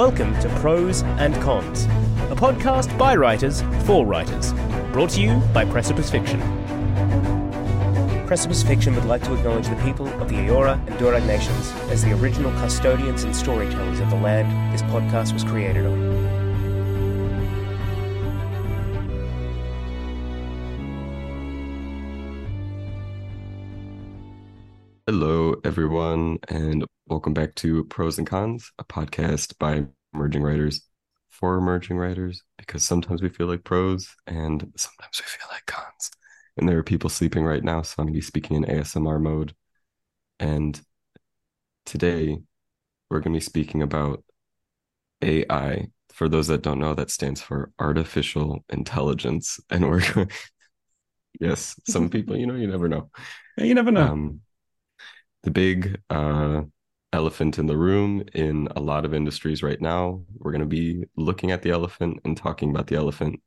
Welcome to Prose and Cons, a podcast by writers for writers, brought to you by Precipice Fiction. Precipice Fiction would like to acknowledge the people of the Eora and Darug nations as the original custodians and storytellers of the land this podcast was created on. Hello, everyone, and welcome back to Prose and Cons, a podcast by emerging writers for emerging writers, because sometimes we feel like pros and sometimes we feel like cons. And there are people sleeping right now, so I'm going to be speaking in ASMR mode. And today we're going to be speaking about AI. For those that don't know, that stands for artificial intelligence. And we're going, yes, some people, you know, you never know. You never know. Um, the big uh, elephant in the room in a lot of industries right now. We're going to be looking at the elephant and talking about the elephant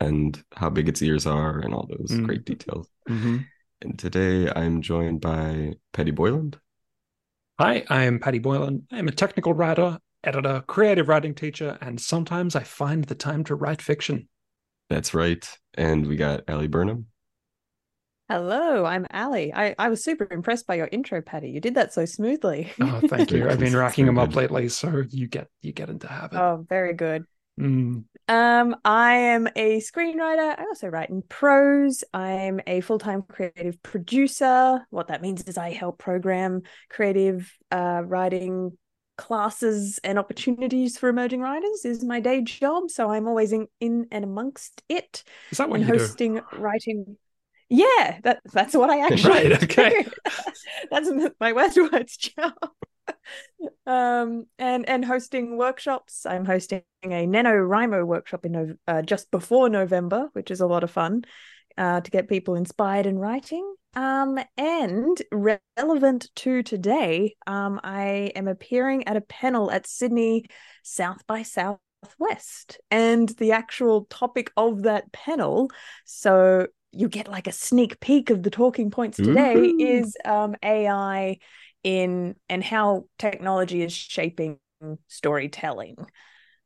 and how big its ears are and all those Mm. great details. hmm And today I'm joined by Paddy Boylan. Hi, I am Paddy Boylan. I'm a technical writer, editor, creative writing teacher, and sometimes I find the time to write fiction. That's right. And we got Ally Burnham. Hello, I'm Ally. I, I was super impressed by your intro, Paddy. You did that so smoothly. Oh, thank you. I've been racking them up lately, so you get you get into habit. oh, very good. Mm. Um, I am a screenwriter. I also write in prose. I'm a full-time creative producer. What that means is I help program creative uh, writing classes and opportunities for emerging writers is my day job. So I'm always in, in and amongst it Is that what and you do? hosting writing. Yeah, that that's what I actually Right, okay. that's my West Words job. um, and and hosting workshops. I'm hosting a NaNoWriMo workshop in uh, just before November, which is a lot of fun uh, to get people inspired in writing. Um, and relevant to today, um, I am appearing at a panel at Sydney South by Southwest, and the actual topic of that panel. So you get like a sneak peek of the talking points today Ooh. is um, AI in and how technology is shaping storytelling.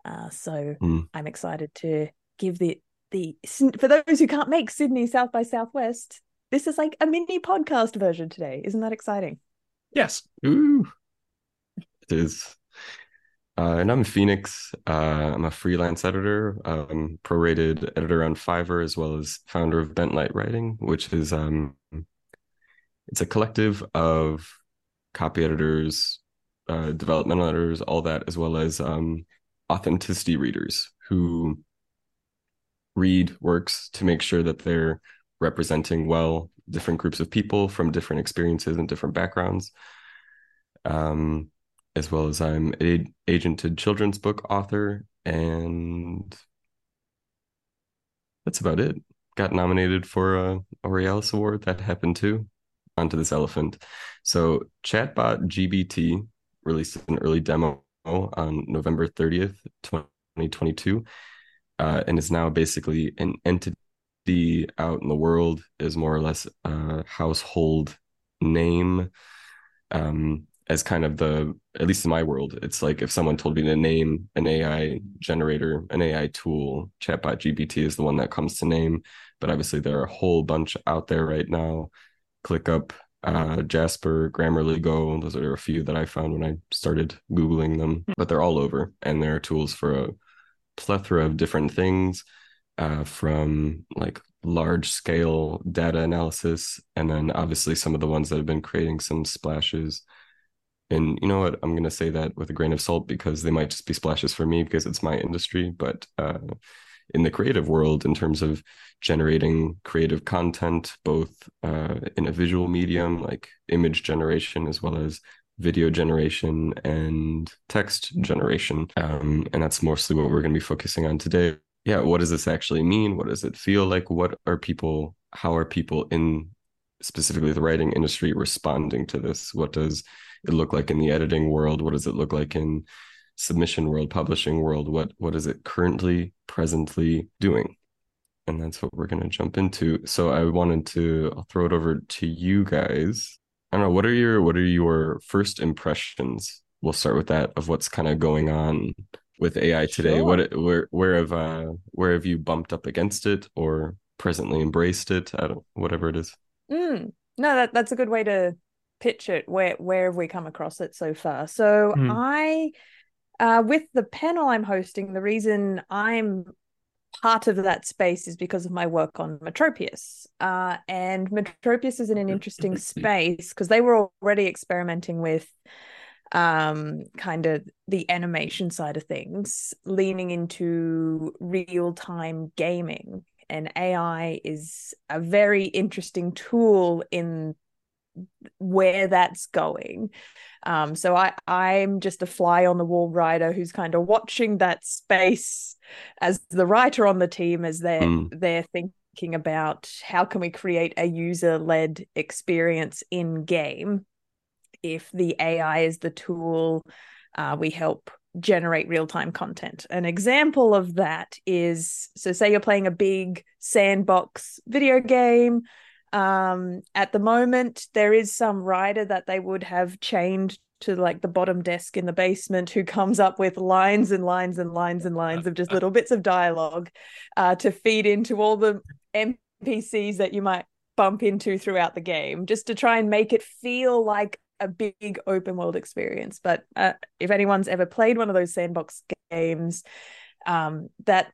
Uh, so Hmm. I'm excited to give the the for those who can't make Sydney South by Southwest. This is like a mini podcast version today. Isn't that exciting? Yes. Ooh, it is. Uh, and I'm Phoenix. Uh, I'm a freelance editor, um, prorated editor on Fiverr, as well as founder of Bent Light Writing, which is um, it's a collective of copy editors, uh, developmental editors, all that, as well as um, authenticity readers who read works to make sure that they're representing well different groups of people from different experiences and different backgrounds um, as well as I'm an agented children's book author, and that's about it. Got nominated for a Aurealis Award. That happened too. Onto this elephant. So, Chatbot GPT released an early demo on November 30th, 2022, uh, and is now basically an entity out in the world, is more or less a household name. Um, as kind of the at least in my world it's like if someone told me to name an ai generator an ai tool chatbot gpt is the one that comes to name. But obviously there are a whole bunch out there right now. Clickup uh, jasper grammarly go those are a few that i found when i started googling them. But they're all over and there are tools for a plethora of different things uh, from like large scale data analysis and then obviously some of the ones that have been creating some splashes and you know what? I'm going to say that with a grain of salt because they might just be splashes for me because it's my industry. But uh, in the creative world in terms of generating creative content both uh, in a visual medium like image generation as well as video generation and text generation um, and that's mostly what we're going to be focusing on today. Yeah what does this actually mean? What does it feel like? What are people how are people in specifically the writing industry responding to this? What does it look like in the editing world what does it look like in submission world publishing world what what is it currently presently doing and that's what we're going to jump into so i wanted to i'll throw it over to you guys i don't know what are your what are your first impressions we'll start with that of what's kind of going on with AI today. Sure. What where where have uh where have you bumped up against it or presently embraced it? I don't whatever it is. Mm. No, that that's a good way to pitch it. Where where have we come across it so far? So Hmm. I, uh, with the panel I'm hosting, the reason I'm part of that space is because of my work on Metropius. Uh, and Metropius is in an interesting space because they were already experimenting with um kind of the animation side of things leaning into real-time gaming and AI is a very interesting tool in where that's going. Um, so I I'm just a fly on the wall writer who's kind of watching that space as the writer on the team as they're Mm. they're thinking about how can we create a user-led experience in game if the AI is the tool uh, we help generate real-time content. An example of that is so say you're playing a big sandbox video game um at the moment there is some writer that they would have chained to like the bottom desk in the basement who comes up with lines and lines and lines and lines of just little bits of dialogue uh to feed into all the npcs that you might bump into throughout the game just to try and make it feel like a big open world experience. But uh, if anyone's ever played one of those sandbox games um, that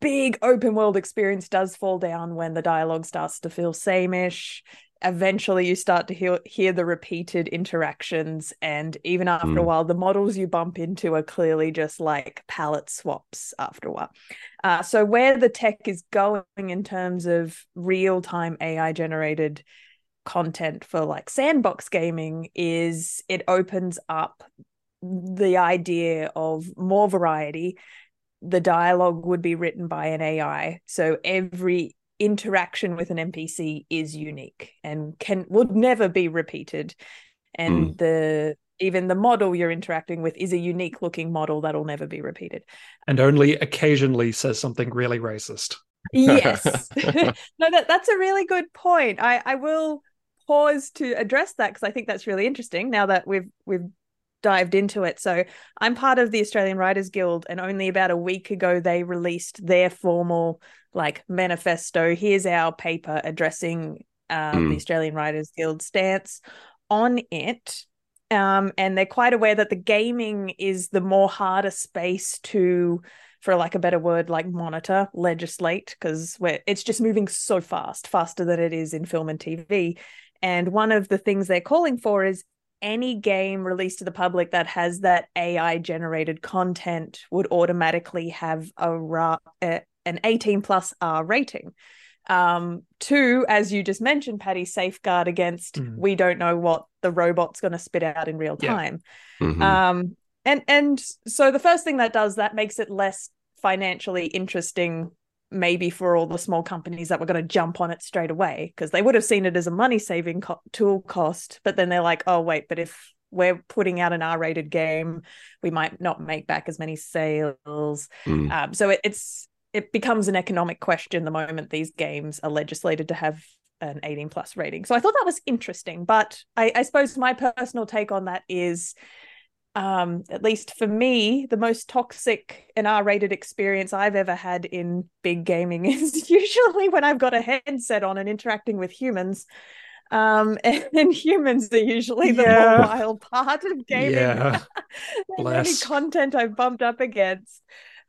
big open world experience does fall down when the dialogue starts to feel sameish. Eventually, you start to hear hear the repeated interactions, and even after a Mm. while, the models you bump into are clearly just like palette swaps. After a while, uh, so where the tech is going in terms of real time AI generated content for like sandbox gaming is it opens up the idea of more variety the dialogue would be written by an AI. So every interaction with an NPC is unique and can would never be repeated. And hmm. the even the model you're interacting with is a unique looking model that'll never be repeated. And only occasionally says something really racist. Yes. no, that that's a really good point. I I will pause to address that because I think that's really interesting now that we've we've dived into it. So I'm part of the Australian Writers Guild, and only about a week ago they released their formal like manifesto. Here's our paper addressing um, the Mm. Australian Writers Guild stance on it. Um, and they're quite aware that the gaming is the more harder space to, for like a better word, like monitor, legislate, because we're it's just moving so fast, faster than it is in film and TV. And one of the things they're calling for is any game released to the public that has that AI generated content would automatically have a ra- uh, an 18 plus R rating. Um, two, as you just mentioned, Paddy, safeguard against Mm. we don't know what the robot's going to spit out in real Yeah. time. Mhm. Um, and and so the first thing that does that makes it less financially interesting maybe for all the small companies that were going to jump on it straight away because they would have seen it as a money saving co- tool cost but then they're like oh wait but if we're putting out an r-rated game we might not make back as many sales Mm. um, so it, it's it becomes an economic question the moment these games are legislated to have an 18 plus rating so i thought that was interesting but i, I suppose my personal take on that is um at least for me the most toxic and r-rated experience i've ever had in big gaming is usually when i've got a headset on and interacting with humans um and, and humans are usually the Yeah. more wild part of gaming Yeah. any content I've bumped up against.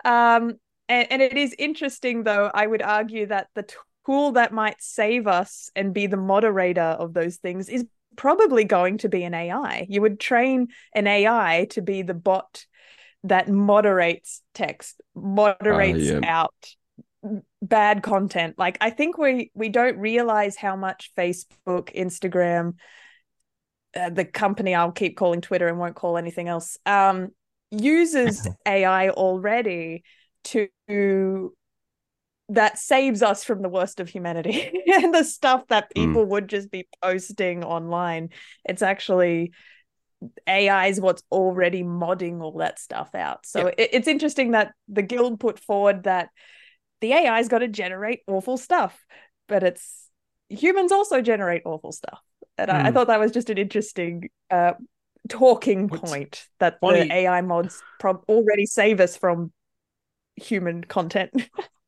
Um, and, and it is interesting, though, I would argue that the tool that might save us and be the moderator of those things is probably going to be an AI. You would train an AI to be the bot that moderates text, moderates yeah. out bad content. Like I think we we don't realize how much Facebook, Instagram, uh, the company I'll keep calling Twitter and won't call anything else, um, uses AI already to that saves us from the worst of humanity and the stuff that Mm. people would just be posting online. It's actually AI is what's already modding all that stuff out. So Yeah. it, it's interesting that the guild put forward that the AI's got to generate awful stuff, but it's humans also generate awful stuff. And I, I Hmm. thought that was just an interesting uh, talking What's point that funny- the AI mods prob- already save us from human content.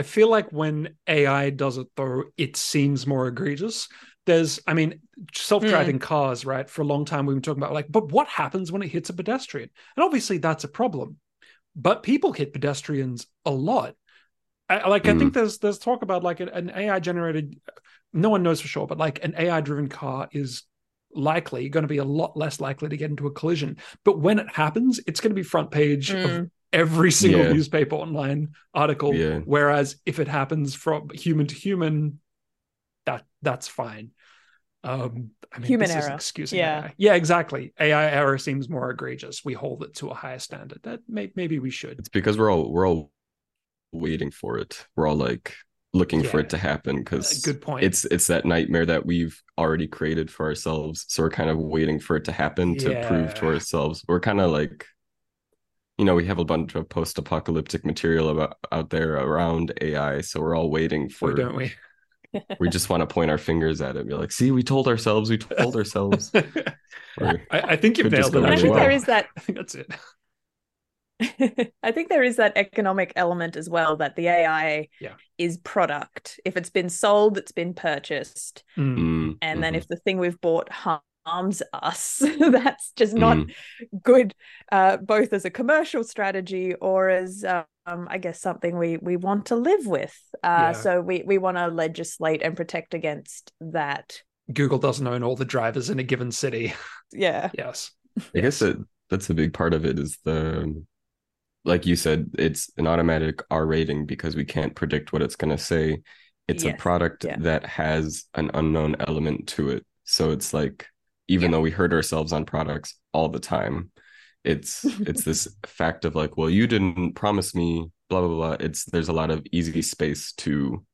I feel like when AI does it though, it seems more egregious. There's, I mean, self-driving cars, right? For a long time we've been talking about like, but what happens when it hits a pedestrian? And obviously that's a problem. But people hit pedestrians a lot. I, like I think there's there's talk about like an, AI generated, no one knows for sure, but like an AI driven car is likely going to be a lot less likely to get into a collision. But when it happens, it's going to be front page of Mm. Every single Yeah. newspaper online article. Yeah. Whereas if it happens from human to human, that that's fine. Um, I mean, Human this isn't error. excusing Yeah. AI. Yeah, exactly. AI error seems more egregious. We hold it to a higher standard. That may, maybe we should. It's because we're all we're all waiting for it. We're all like looking for it to happen Uh, because good point. it's it's that nightmare that we've already created for ourselves. So we're kind of waiting for it to happen to prove to ourselves. We're kind of like you know, we have a bunch of post-apocalyptic material about out there around AI, so we're all waiting Or for don't we? we just want to point our fingers at it and be like, see, we told ourselves, we told ourselves. I, I think you've nailed it. go and I think actually. well. is that I think that's it. I think there is that economic element as well that the AI Yeah. is product. If it's been sold, it's been purchased. Mm. Mm, And then mhm. if the thing we've bought harms us, that's just not Mm. good, uh, both as a commercial strategy or as, um, I guess, something we we want to live with. Uh, Yeah. So we we want to legislate and protect against that. Google doesn't own all the drivers in a given city. Yeah. Yes. I guess that that's a big part of it is the like you said, it's an automatic R rating because we can't predict what it's gonna say. It's a product yeah. that has an unknown element to it. So it's like even Yeah. though we hurt ourselves on products all the time, it's it's this fact of like, well, you didn't promise me, blah blah blah. It's there's a lot of easy space to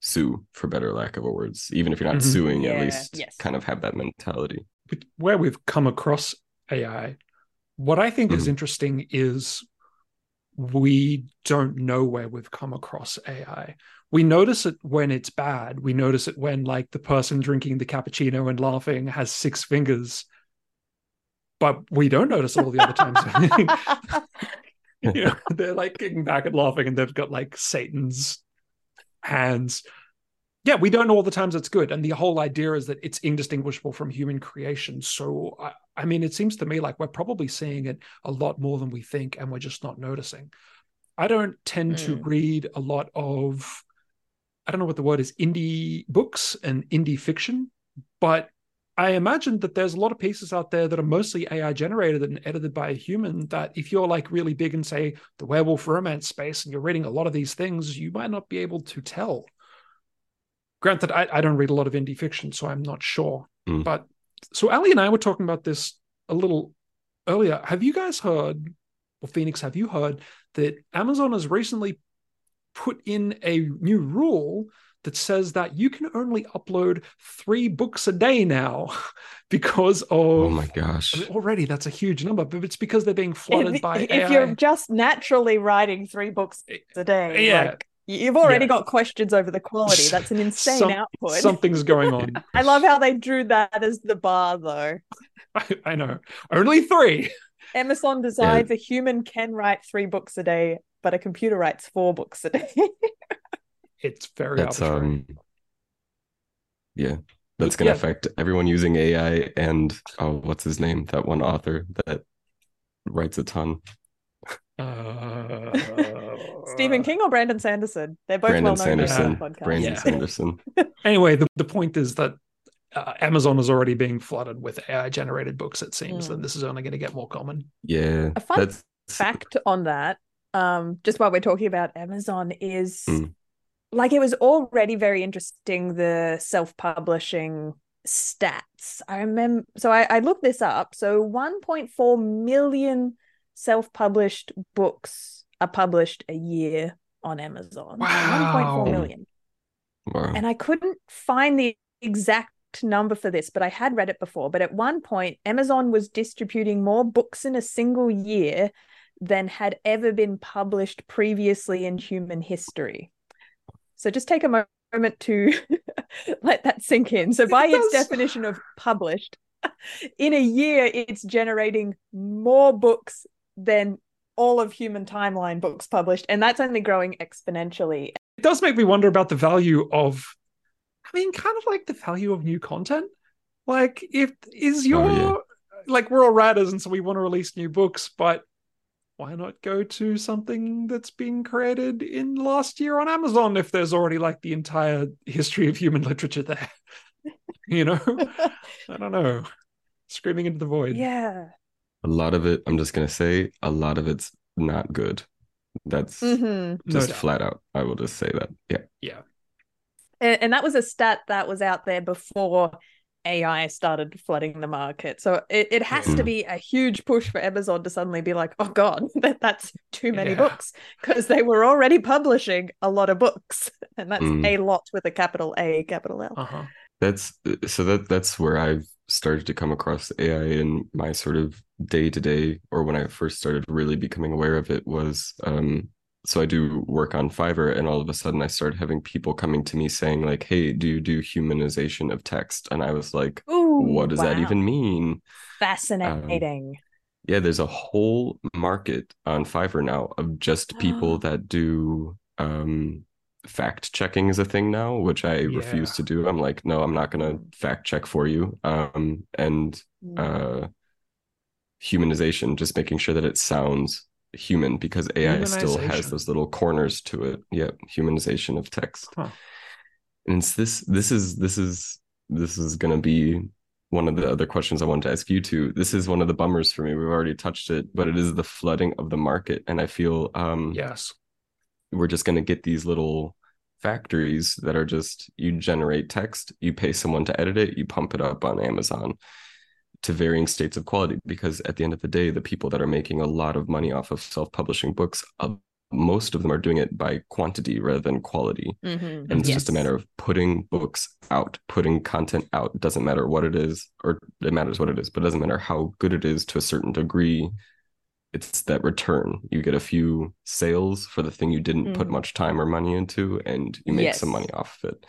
sue, for better lack of a words. Even if you're not Mhm. suing, Yeah, at least yes. kind of have that mentality. where we've come across AI, what I think is Mhm. interesting is we don't know where we've come across AI. We notice it when it's bad. We notice it when, like, the person drinking the cappuccino and laughing has six fingers, but we don't notice all the other times. you know, they're like kicking back and laughing, and they've got like Satan's hands. Yeah, we don't know all the times it's good, and the whole idea is that it's indistinguishable from human creation. So, I, I mean, it seems to me like we're probably seeing it a lot more than we think, and we're just not noticing. I don't tend to Mm. read a lot of, I don't know what the word is, indie books and indie fiction, but I imagine that there's a lot of pieces out there that are mostly AI generated and edited by a human. That if you're like really big in, say, the werewolf romance space and you're reading a lot of these things, you might not be able to tell. Granted, I, I don't read a lot of indie fiction, so I'm not sure. Mm. But so Ally and I were talking about this a little earlier. Have you guys heard, or Phoenix, have you heard that Amazon has recently put in a new rule that says that you can only upload three books a day now because of Oh my gosh. I mean, already that's a huge number, but it's because they're being flooded if, by if AI. you're just naturally writing three books eh, a day, Yeah. like you've already Yeah. got questions over the quality. That's an insane Some- output. Something's going on. I love how they drew that as the bar, though. I, I know. Only three. Amazon decides a human can write three books a day, but a computer writes four books a day. It's very That's arbitrary. um yeah. That's gonna Yeah. affect everyone using AI and oh what's his name? That one author that writes a ton. Uh, Stephen King or Brandon Sanderson? They're both Brandon well known on Sanderson. this podcast. Brandon Yeah. Sanderson. Anyway, the, the point is that uh, Amazon is already being flooded with AI generated books, it seems, Mm. and this is only going to get more common. Yeah. A fun That's fact on that, um, just while we're talking about Amazon, is Mm. like it was already very interesting the self-publishing stats. I remember, so I, I looked this up. So 1.4 million self-published books are published a year on Amazon. Wow. 1.4 million. wow. And I couldn't find the exact number for this, but I had read it before. But at one point, Amazon was distributing more books in a single year than had ever been published previously in human history. So just take a moment to let that sink in. So, by its definition of published, in a year, it's generating more books than all of human timeline books published, and that's only growing exponentially. It does make me wonder about the value of, I mean, kind of like the value of new content. Like, if is your Oh, yeah. like we're all writers, and so we want to release new books, but why not go to something that's been created in last year on Amazon if there's already like the entire history of human literature there? you know, I don't know. Screaming into the void. yeah. A lot of it, I'm just gonna say, a lot of it's not good. That's hmm just doubt. flat out. I will just say that. Yeah. Yeah. And, and that was a stat that was out there before AI started flooding the market. So it, it has Yeah. to be a huge push for Amazon to suddenly be like, oh God, that, that's too many Yeah. books because they were already publishing a lot of books. And that's Mm. a lot with a capital A, capital L. Uh-huh. That's so that that's where I've started to come across AI in my sort of day to day, or when I first started really becoming aware of it was um so I do work on Fiverr and all of a sudden I started having people coming to me saying like, "Hey, do you do humanization of text?" And I was like, Ooh, "What does that even mean?" Fascinating. Yeah, there's a whole market on Fiverr now of just people that do um fact checking is a thing now, which I refuse to do. I'm like, no, I'm not gonna fact check for you. Um and Mm. uh humanization, just making sure that it sounds human because AI still has those little corners to it. Yeah, humanization of text. Huh. And it's this this is this is this is gonna be one of the other questions I wanted to ask you too. This is one of the bummers for me. We've already touched it, but it is the flooding of the market. And I feel um Yes. we're just gonna get these little factories that are just you generate text, you pay someone to edit it, you pump it up on Amazon to varying states of quality. Because at the end of the day, the people that are making a lot of money off of self-publishing books, uh, most of them are doing it by quantity rather than quality. Mhm. And it's just a matter of putting books out, putting content out. It doesn't matter what it is, or it matters what it is, but it doesn't matter how good it is to a certain degree. It's that return. You get a few sales for the thing you didn't put Mhm. much time or money into, and you make some money off of it.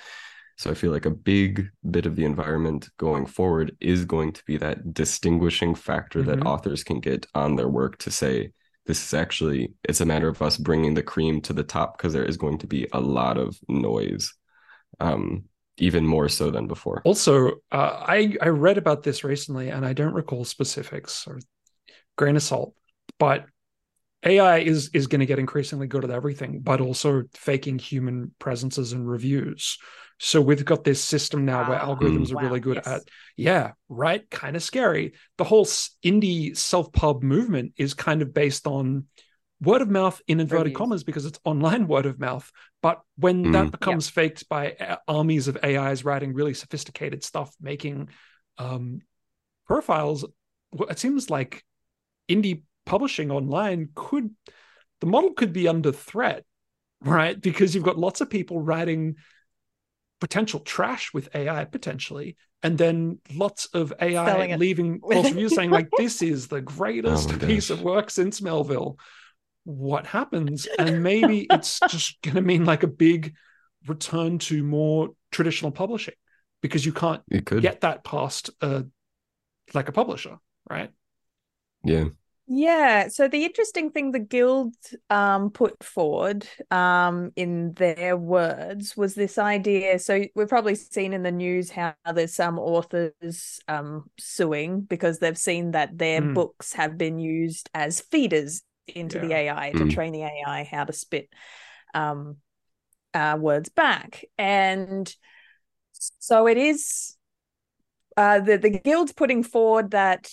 So I feel like a big bit of the environment going forward is going to be that distinguishing factor that Mhm. authors can get on their work to say, this is actually it's a matter of us bringing the cream to the top because there is going to be a lot of noise um even more so than before Also, uh, I I read about this recently, and I don't recall specifics or grain of salt, but AI is is going to get increasingly good at everything, but also faking human presences and reviews. So we've got this system now where Ah, algorithms are really good yes. at, yeah, right, kind of scary. The whole indie self pub movement is kind of based on word of mouth in inverted Reviews. commas because it's online word of mouth. But when Mm. that becomes faked by armies of AIs writing really sophisticated stuff, making um, profiles, it seems like indie publishing online could the model could be under threat, right? Because you've got lots of people writing potential trash with AI potentially, and then lots of AI Selling it. leaving false reviews saying like this is the greatest Oh piece gosh. of work since Melville. What happens? And maybe it's just going to mean like a big return to more traditional publishing because you can't could get that past uh, like a publisher, right? yeah Yeah, so the interesting thing the guild um, put forward um, in their words was this idea. So we've probably seen in the news how there's some authors um, suing because they've seen that their Mm. books have been used as feeders into the AI to Mm. train the AI how to spit um, uh, words back. And so it is uh, the the guild's putting forward that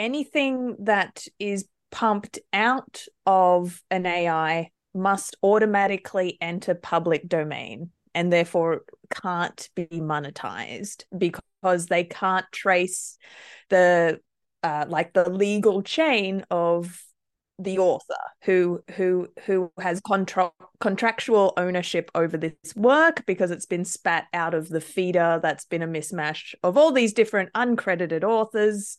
anything that is pumped out of an AI must automatically enter public domain and therefore can't be monetized because they can't trace the uh, like the legal chain of the author who who who has contra- contractual ownership over this work because it's been spat out of the feeder that's been a mismatch of all these different uncredited authors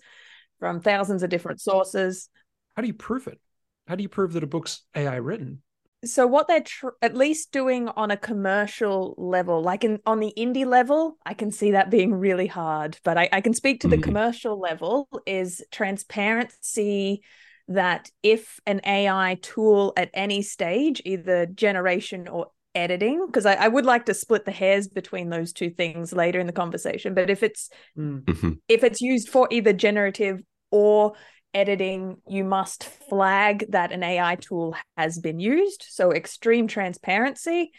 from thousands of different sources How do you prove it? How do you prove that a book's AI written? so what they're tr- at least doing on a commercial level like in on the indie level i can see that being really hard but i, I can speak to the Mhm. commercial level is transparency that if an ai tool at any stage either generation or editing because I, I would like to split the hairs between those two things later in the conversation but if it's Mm. Mhm. if it's used for either generative or editing, you must flag that an AI tool has been used. So extreme transparency,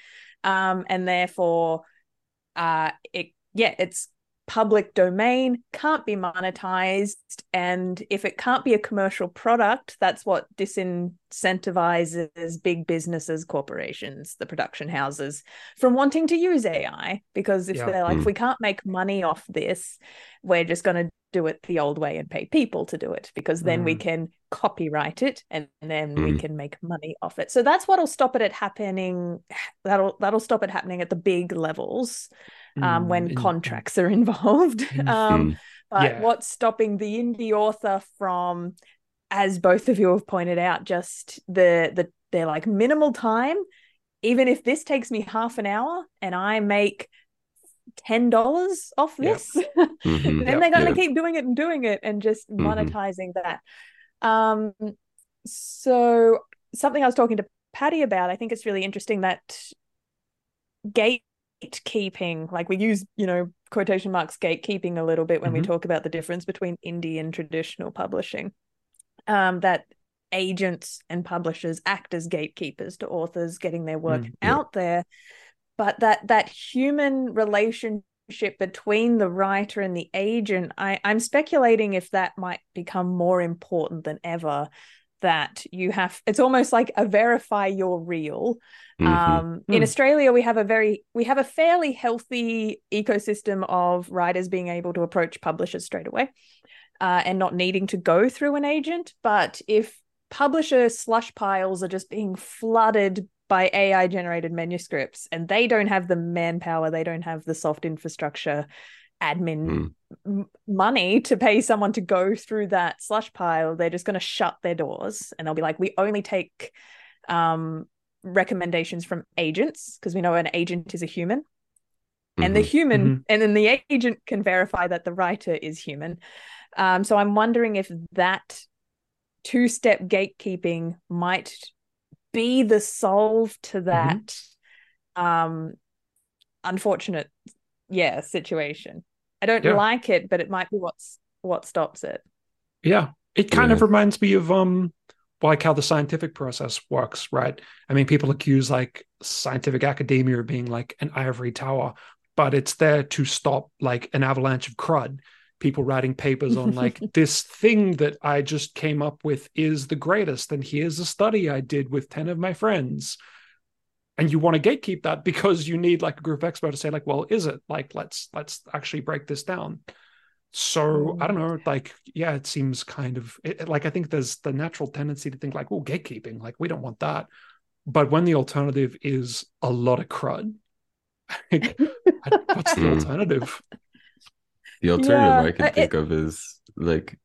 um, and therefore, uh, it yeah, it's public domain, can't be monetized, and if it can't be a commercial product, that's what disincentivizes big businesses, corporations, the production houses from wanting to use AI because if Yeah. they're like, Mm. if we can't make money off this, we're just going to do it the old way and pay people to do it because then we Mm. can copyright it and then we Mm. can make money off it. So that's what'll stop it at happening. That'll that'll stop it happening at the big levels um, Mm, when contracts are involved. Mm. um, but Yeah. what's stopping the indie author from, as both of you have pointed out, just the the they're like minimal time. Even if this takes me half an hour and I make ten dollars off Yep. this, Mhm. then Yep. they're going to keep doing it and doing it and just Mhm. monetizing that. Um, so something I was talking to Paddy about, I think it's really interesting that gatekeeping, like we use, you know, quotation marks gatekeeping a little bit when we Mhm. talk about the difference between indie and traditional publishing. Um, that agents and publishers act as gatekeepers to authors getting their work Mm, yeah. out there but that that human relationship between the writer and the agent I, i'm speculating if that might become more important than ever that you have it's almost like a verify you're real Mhm. um, in Hmm. australia we have a very we have a fairly healthy ecosystem of writers being able to approach publishers straight away uh, and not needing to go through an agent but if publisher slush piles are just being flooded by ai generated manuscripts and they don't have the manpower they don't have the soft infrastructure admin Hmm. m- money to pay someone to go through that slush pile they're just going to shut their doors and they'll be like we only take um, recommendations from agents because we know an agent is a human. And the Mhm. human and then the agent can verify that the writer is human. Um, so i'm wondering if that two-step gatekeeping might be the solve to that um unfortunate yeah situation i don't Yeah. like it but it might be what's what stops it Yeah. It kind of reminds me of um like how the scientific process works, right? I mean, people accuse like scientific academia of being like an ivory tower, but it's there to stop like an avalanche of crud. People writing papers on like this thing that I just came up with is the greatest, and here's a study I did with 10 of my friends. And you want to gatekeep that because you need like a group expert to say, like, well, is it? Like, let's let's actually break this down. So I don't know, like, yeah, it seems kind of it, it- like I think there's the natural tendency to think like, oh, gatekeeping, like we don't want that. But when the alternative is a lot of crud, like, what's the Hmm. alternative? The alternative Yeah, I can uh, think of is like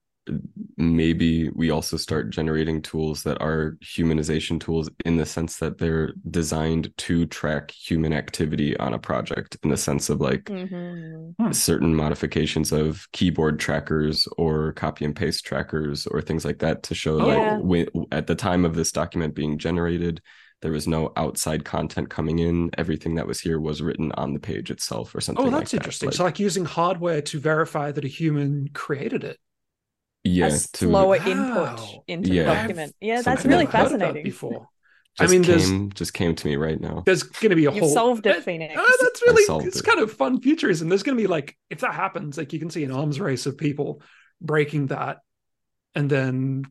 maybe we also start generating tools that are humanization tools in the sense that they're designed to track human activity on a project in the sense of like Mhm. Hmm. certain modifications of keyboard trackers or copy and paste trackers or things like that to show Yeah. like when, at the time of this document being generated there was no outside content coming in everything that was here was written on the page itself or something Oh, like that's that. interesting. Like, so like using hardware to verify that a human created it. Yeah a to slower Wow. input into Yeah. the document yeah that's really. I've heard of that fascinating before. just I mean, there's came just came to me right now there's going to be a You've whole solved it, Phoenix. uh, that's really it's it. kind of fun futurism. There's going to be like if that happens, like you can see an arms race of people breaking that, and then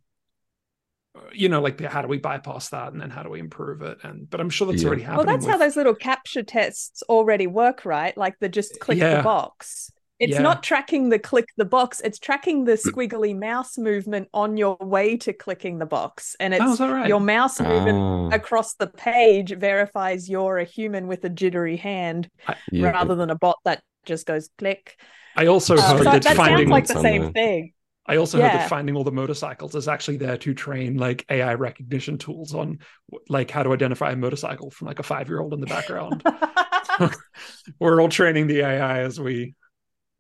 uh, you know like how do we bypass that, and then how do we improve it? And but I'm sure that's Yeah. already happening. well happening. that's how those little capture tests already work right like the just click Yeah. the box it's Yeah. not tracking the click the box it's tracking the squiggly mouse movement on your way to clicking the box and Oh, it's is that right? your mouse movement Ah, across the page verifies you're a human with a jittery hand yeah. rather than a bot that just goes click I also Just Um, heard so that that finding sounds like the same thing I also heard that finding all the motorcycles is actually there to train like AI recognition tools on like how to identify a motorcycle from like a five year old in the background. We're all training the AI as we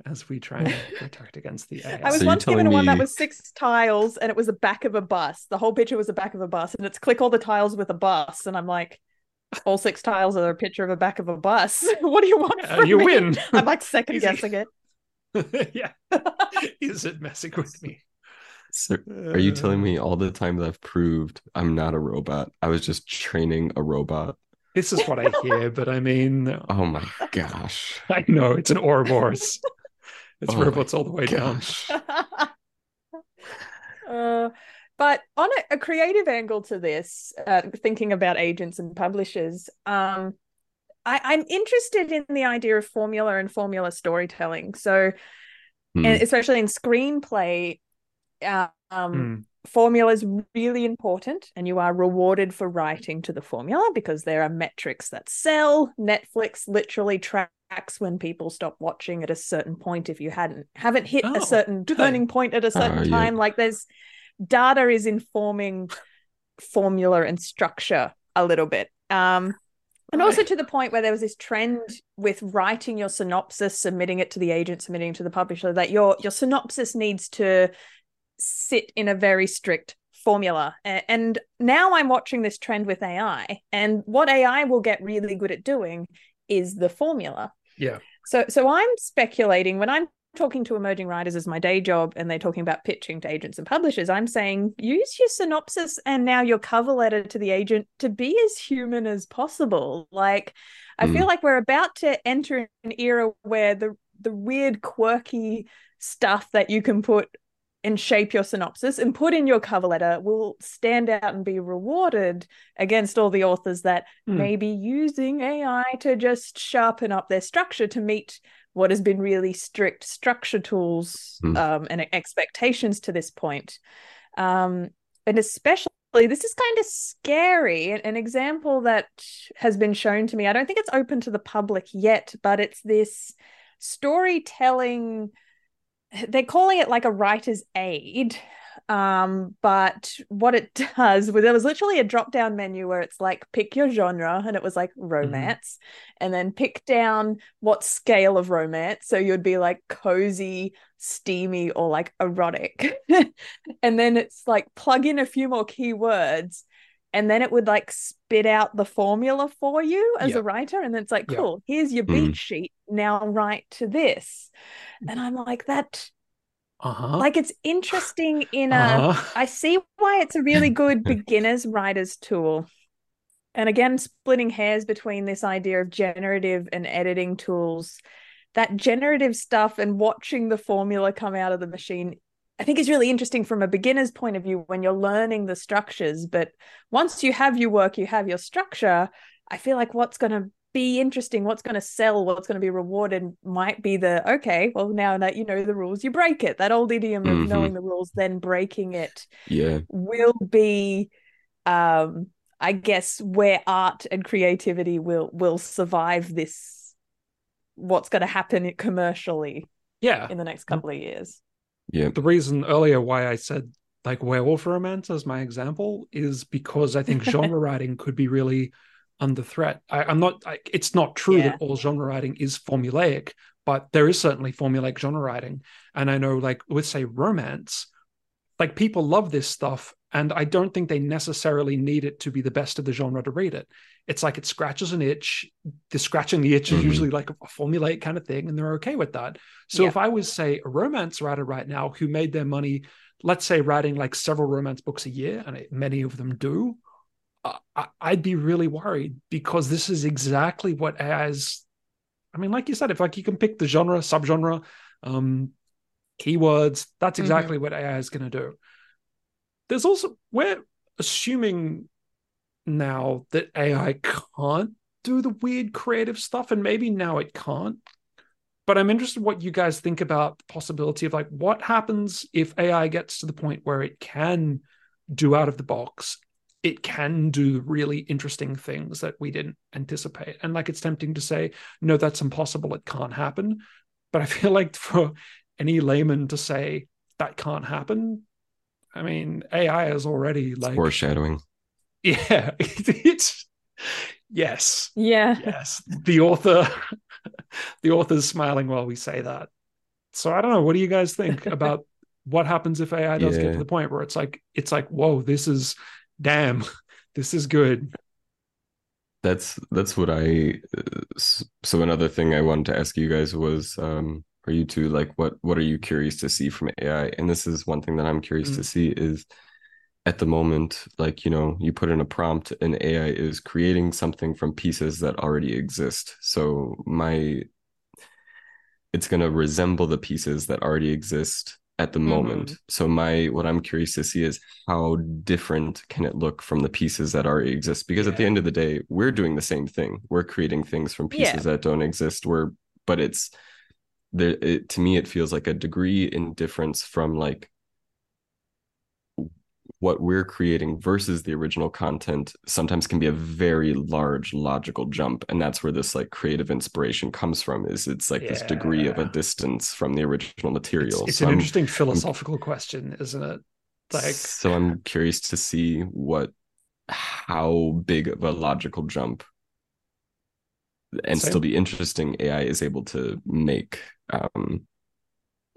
as we try and protect against the AI. I was So once given telling one that was six tiles and it was the back of a bus. The whole picture was the back of a bus, and it's click all the tiles with a bus. And I'm like, all six tiles are a picture of a back of a bus. what do you want? Yeah, from you me? win. I'm like second guessing it. yeah. Is it messing with me? So are you telling me all the time that I've proved I'm not a robot? I was just training a robot. This is what I hear, but I mean, Oh my gosh. I know it's an Ouroboros. It's Oh robots all the way down. Uh, but on a, a creative angle to this, uh, thinking about agents and publishers, um, I, I'm interested in the idea of formula and formula storytelling. So, Hmm. and especially in screenplay, uh, um, Hmm. Formula is really important and you are rewarded for writing to the formula because there are metrics that sell. Netflix literally tracks when people stop watching at a certain point if you hadn't haven't hit Oh, a certain turning point at a certain Oh, yeah. time. Like there's data is informing formula and structure a little bit. Um and also to the point where there was this trend with writing your synopsis, submitting it to the agent, submitting it to the publisher, that your your synopsis needs to sit in a very strict formula. And now I'm watching this trend with AI, and what AI will get really good at doing is the formula. Yeah. So so I'm speculating when I'm talking to emerging writers as my day job and they're talking about pitching to agents and publishers, I'm saying use your synopsis and now your cover letter to the agent to be as human as possible. Like I feel mm. like we're about to enter an era where the the weird quirky stuff that you can put and shape your synopsis and put in your cover letter will stand out and be rewarded against all the authors that Hmm. may be using AI to just sharpen up their structure to meet what has been really strict structure tools Hmm. um, and expectations to this point. Um, and especially, this is kind of scary. An example that has been shown to me, I don't think it's open to the public yet, but it's this storytelling they're calling it like a writer's aid um but what it does was there was literally a drop down menu where it's like pick your genre and it was like romance and then pick down what scale of romance. So you'd be like cozy steamy or like erotic. And then it's like plug in a few more keywords and then it would like spit out the formula for you as Yeah. a writer and then it's like Yeah. cool here's your Mm. beat sheet now write to this and i'm like that Uh-huh. like it's interesting in a uh-huh. I see why it's a really good beginner's writer's tool. And again, splitting hairs between this idea of generative and editing tools, that generative stuff and watching the formula come out of the machine, I think is really interesting from a beginner's point of view when you're learning the structures. But once you have your work, you have your structure, I feel like what's going to be interesting, what's going to sell, what's going to be rewarded might be the okay, well, now that you know the rules, you break it. That old idiom of Mhm. knowing the rules, then breaking it Yeah. will be um i guess where art and creativity will will survive this what's going to happen commercially yeah. in the next couple of years Yeah. the reason earlier why I said like werewolf romance as my example is because I think genre writing could be really under threat. I, I'm not. I, it's not true Yeah. that all genre writing is formulaic, but there is certainly formulaic genre writing. And I know, like with say romance, like people love this stuff, and I don't think they necessarily need it to be the best of the genre to read it. It's like it scratches an itch. The scratching the itch is Mhm. usually like a, a formulaic kind of thing, and they're okay with that. So Yeah. if I was say a romance writer right now who made their money, let's say writing like several romance books a year, and many of them do, uh, I, I'd be really worried because this is exactly what as I mean, like you said, if like you can pick the genre, subgenre, um, keywords, that's Mhm. exactly what AI is going to do. There's also we're assuming now that AI can't do the weird creative stuff, and maybe now it can't. But I'm interested in what you guys think about the possibility of like what happens if AI gets to the point where it can do out of the box, it can do really interesting things that we didn't anticipate. And like it's tempting to say, no, that's impossible, it can't happen. But I feel like for any layman to say, that can't happen. I mean, AI is already like foreshadowing. Yeah, it's yes, Yeah. yes. The author, the author's smiling while we say that. So I don't know. What do you guys think about what happens if AI does get to the point where it's like it's like, whoa, this is damn, this is good. That's that's what I. uh, So another thing I wanted to ask you guys was, um, for you two, like, what what are you curious to see from AI? And this is one thing that I'm curious to Mm. see is, at the moment, like you know, you put in a prompt, and AI is creating something from pieces that already exist. So my, it's gonna resemble the pieces that already exist at the moment. So my what I'm curious to see is how different can it look from the pieces that already exist? Because at the end of the day, we're doing the same thing. We're creating things from Yeah. pieces that don't exist. We're but it's there it, to me it feels like a degree in difference from like what we're creating versus the original content sometimes can be a very large logical jump and that's where this like creative inspiration comes from is it's like this degree of a distance from the original material it's So an I'm- interesting philosophical question, isn't it? Like, so i'm curious to see what how big of a logical jump and Same. still be interesting ai is able to make um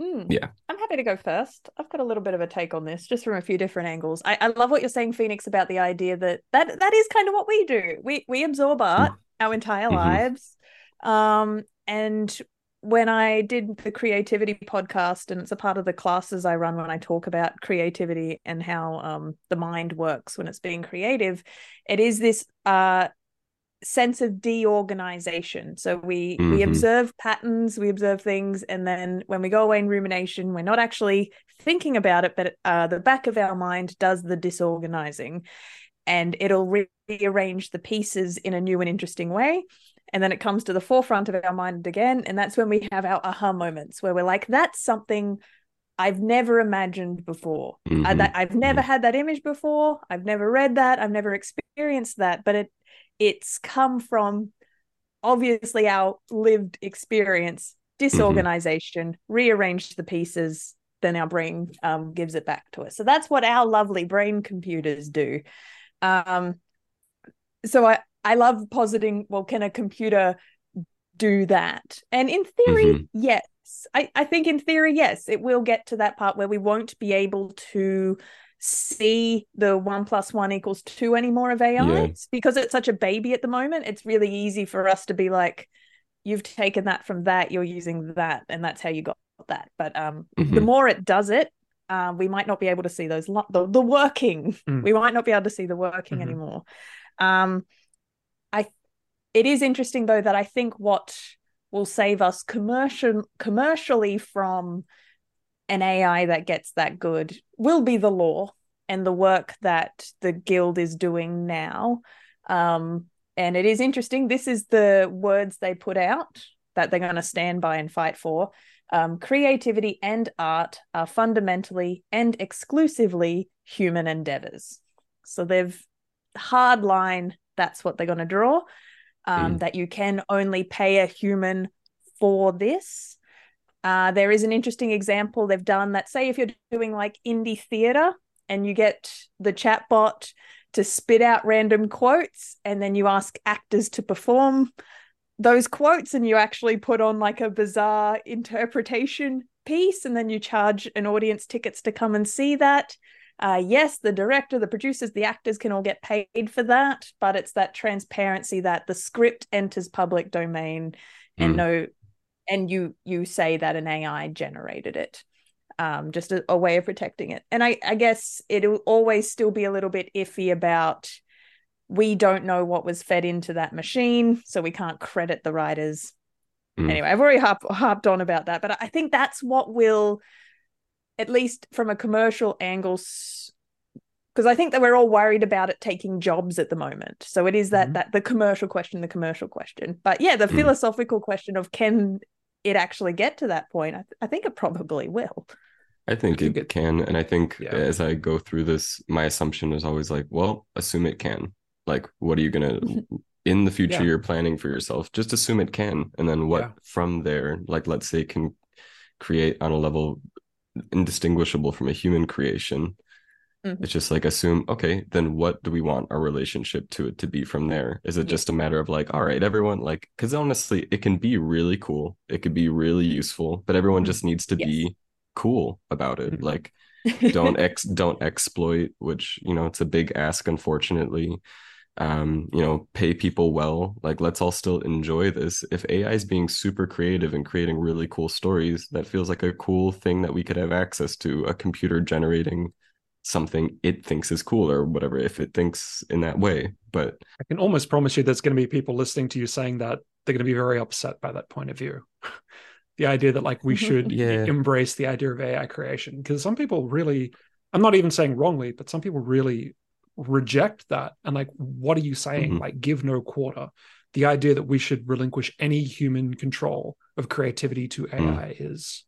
Mm. Yeah. I'm happy to go first. I've got a little bit of a take on this, just from a few different angles. I, I love what you're saying, Phoenix, about the idea that that that is kind of what we do. We we absorb art our entire Mhm. lives. Um, and when I did the creativity podcast, and it's a part of the classes I run when I talk about creativity and how um the mind works when it's being creative, it is this uh sense of deorganization so we we Mhm. observe patterns we observe things and then when we go away in rumination we're not actually thinking about it but uh, the back of our mind does the disorganizing and it'll re- rearrange the pieces in a new and interesting way and then it comes to the forefront of our mind again and that's when we have our aha moments where we're like that's something i've never imagined before I, mhm. that, I've never had that image before. I've never read that. I've never experienced that. But it it's come from obviously our lived experience, disorganization, rearrange the pieces, then our brain um, gives it back to us. So that's what our lovely brain computers do. Um, so I I love positing. Well, can a computer do that? And in theory, yes. I, I think in theory, yes, it will get to that part where we won't be able to see the one plus one equals two anymore of AI Yeah. because it's such a baby at the moment. It's really easy for us to be like, you've taken that from that, you're using that, and that's how you got that. But um, the Mhm. more it does it, uh, we might not be able to see those lo- the, the working. Mm. We might not be able to see the working Mhm. anymore. Um, I it is interesting though that I think what will save us commercial commercially from an AI that gets that good will be the law and the work that the guild is doing now. Um, and it is interesting. This is the words they put out that they're going to stand by and fight for. Um, creativity and art are fundamentally and exclusively human endeavors. So they've hard line. That's what they're going to draw. Um, Mm. That you can only pay a human for this. Uh, there is an interesting example they've done that say if you're doing like indie theater and you get the chatbot to spit out random quotes and then you ask actors to perform those quotes and you actually put on like a bizarre interpretation piece and then you charge an audience tickets to come and see that uh, yes the director the producers the actors can all get paid for that but it's that transparency that the script enters public domain and Mm. no and you you say that an ai generated it um, just a, a way of protecting it and i i guess it'll always still be a little bit iffy about we don't know what was fed into that machine so we can't credit the writers Mm. anyway i've already harp, harped on about that but i think that's what will at least from a commercial angle because i think that we're all worried about it taking jobs at the moment so it is that Mhm. that the commercial question the commercial question but yeah the Mm. philosophical question of can it actually get to that point i, I think it probably will I think, think it, it- can. And I think Yeah. as I go through this, my assumption is always like, well, assume it can. Like, what are you going to, in the future, Yeah. you're planning for yourself, just assume it can. And then what Yeah. from there, like, let's say, can create on a level indistinguishable from a human creation. Mhm. It's just like assume, okay, then what do we want our relationship to it to be from there? Is it Yeah. just a matter of like, all right, everyone, like, because honestly, it can be really cool, it could be really useful, but everyone just needs to Yes. be cool about it. Mhm. Like, don't ex don't exploit, which you know, it's a big ask, unfortunately. Um, you know, pay people well. Like, let's all still enjoy this. If AI is being super creative and creating really cool stories, that feels like a cool thing that we could have access to. A computer generating something it thinks is cool or whatever, if it thinks in that way. But I can almost promise you there's going to be people listening to you saying that they're going to be very upset by that point of view. the idea that like we should Yeah. embrace the idea of AI creation because some people really I'm not even saying wrongly, but some people really reject that and like what are you saying? Mhm. Like give no quarter. The idea that we should relinquish any human control of creativity to Mm. AI is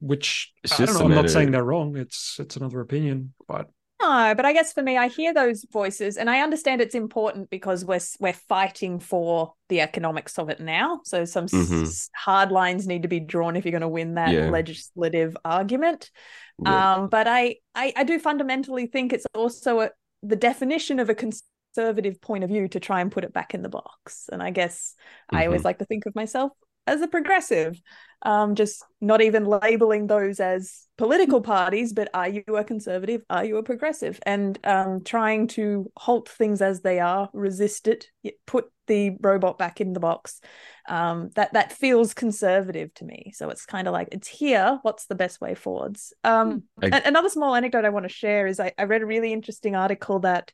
which It's I don't just know, a I'm not saying they're wrong. It's it's another opinion, but No, but I guess for me, I hear those voices, and I understand it's important because we're we're fighting for the economics of it now. So some s- Mhm. s- hard lines need to be drawn if you're going to win that Yeah. legislative argument. yeah, Um, but I, I I do fundamentally think it's also a, the definition of a conservative point of view to try and put it back in the box. And I guess I always like to think of myself as a progressive, um, just not even labeling those as political parties, but are you a conservative? Are you a progressive? And um, trying to halt things as they are, resist it, put the robot back in the box. Um, that that feels conservative to me. So it's kind of like it's here. What's the best way forwards? Um, I- a- another small anecdote I want to share is I, I read a really interesting article that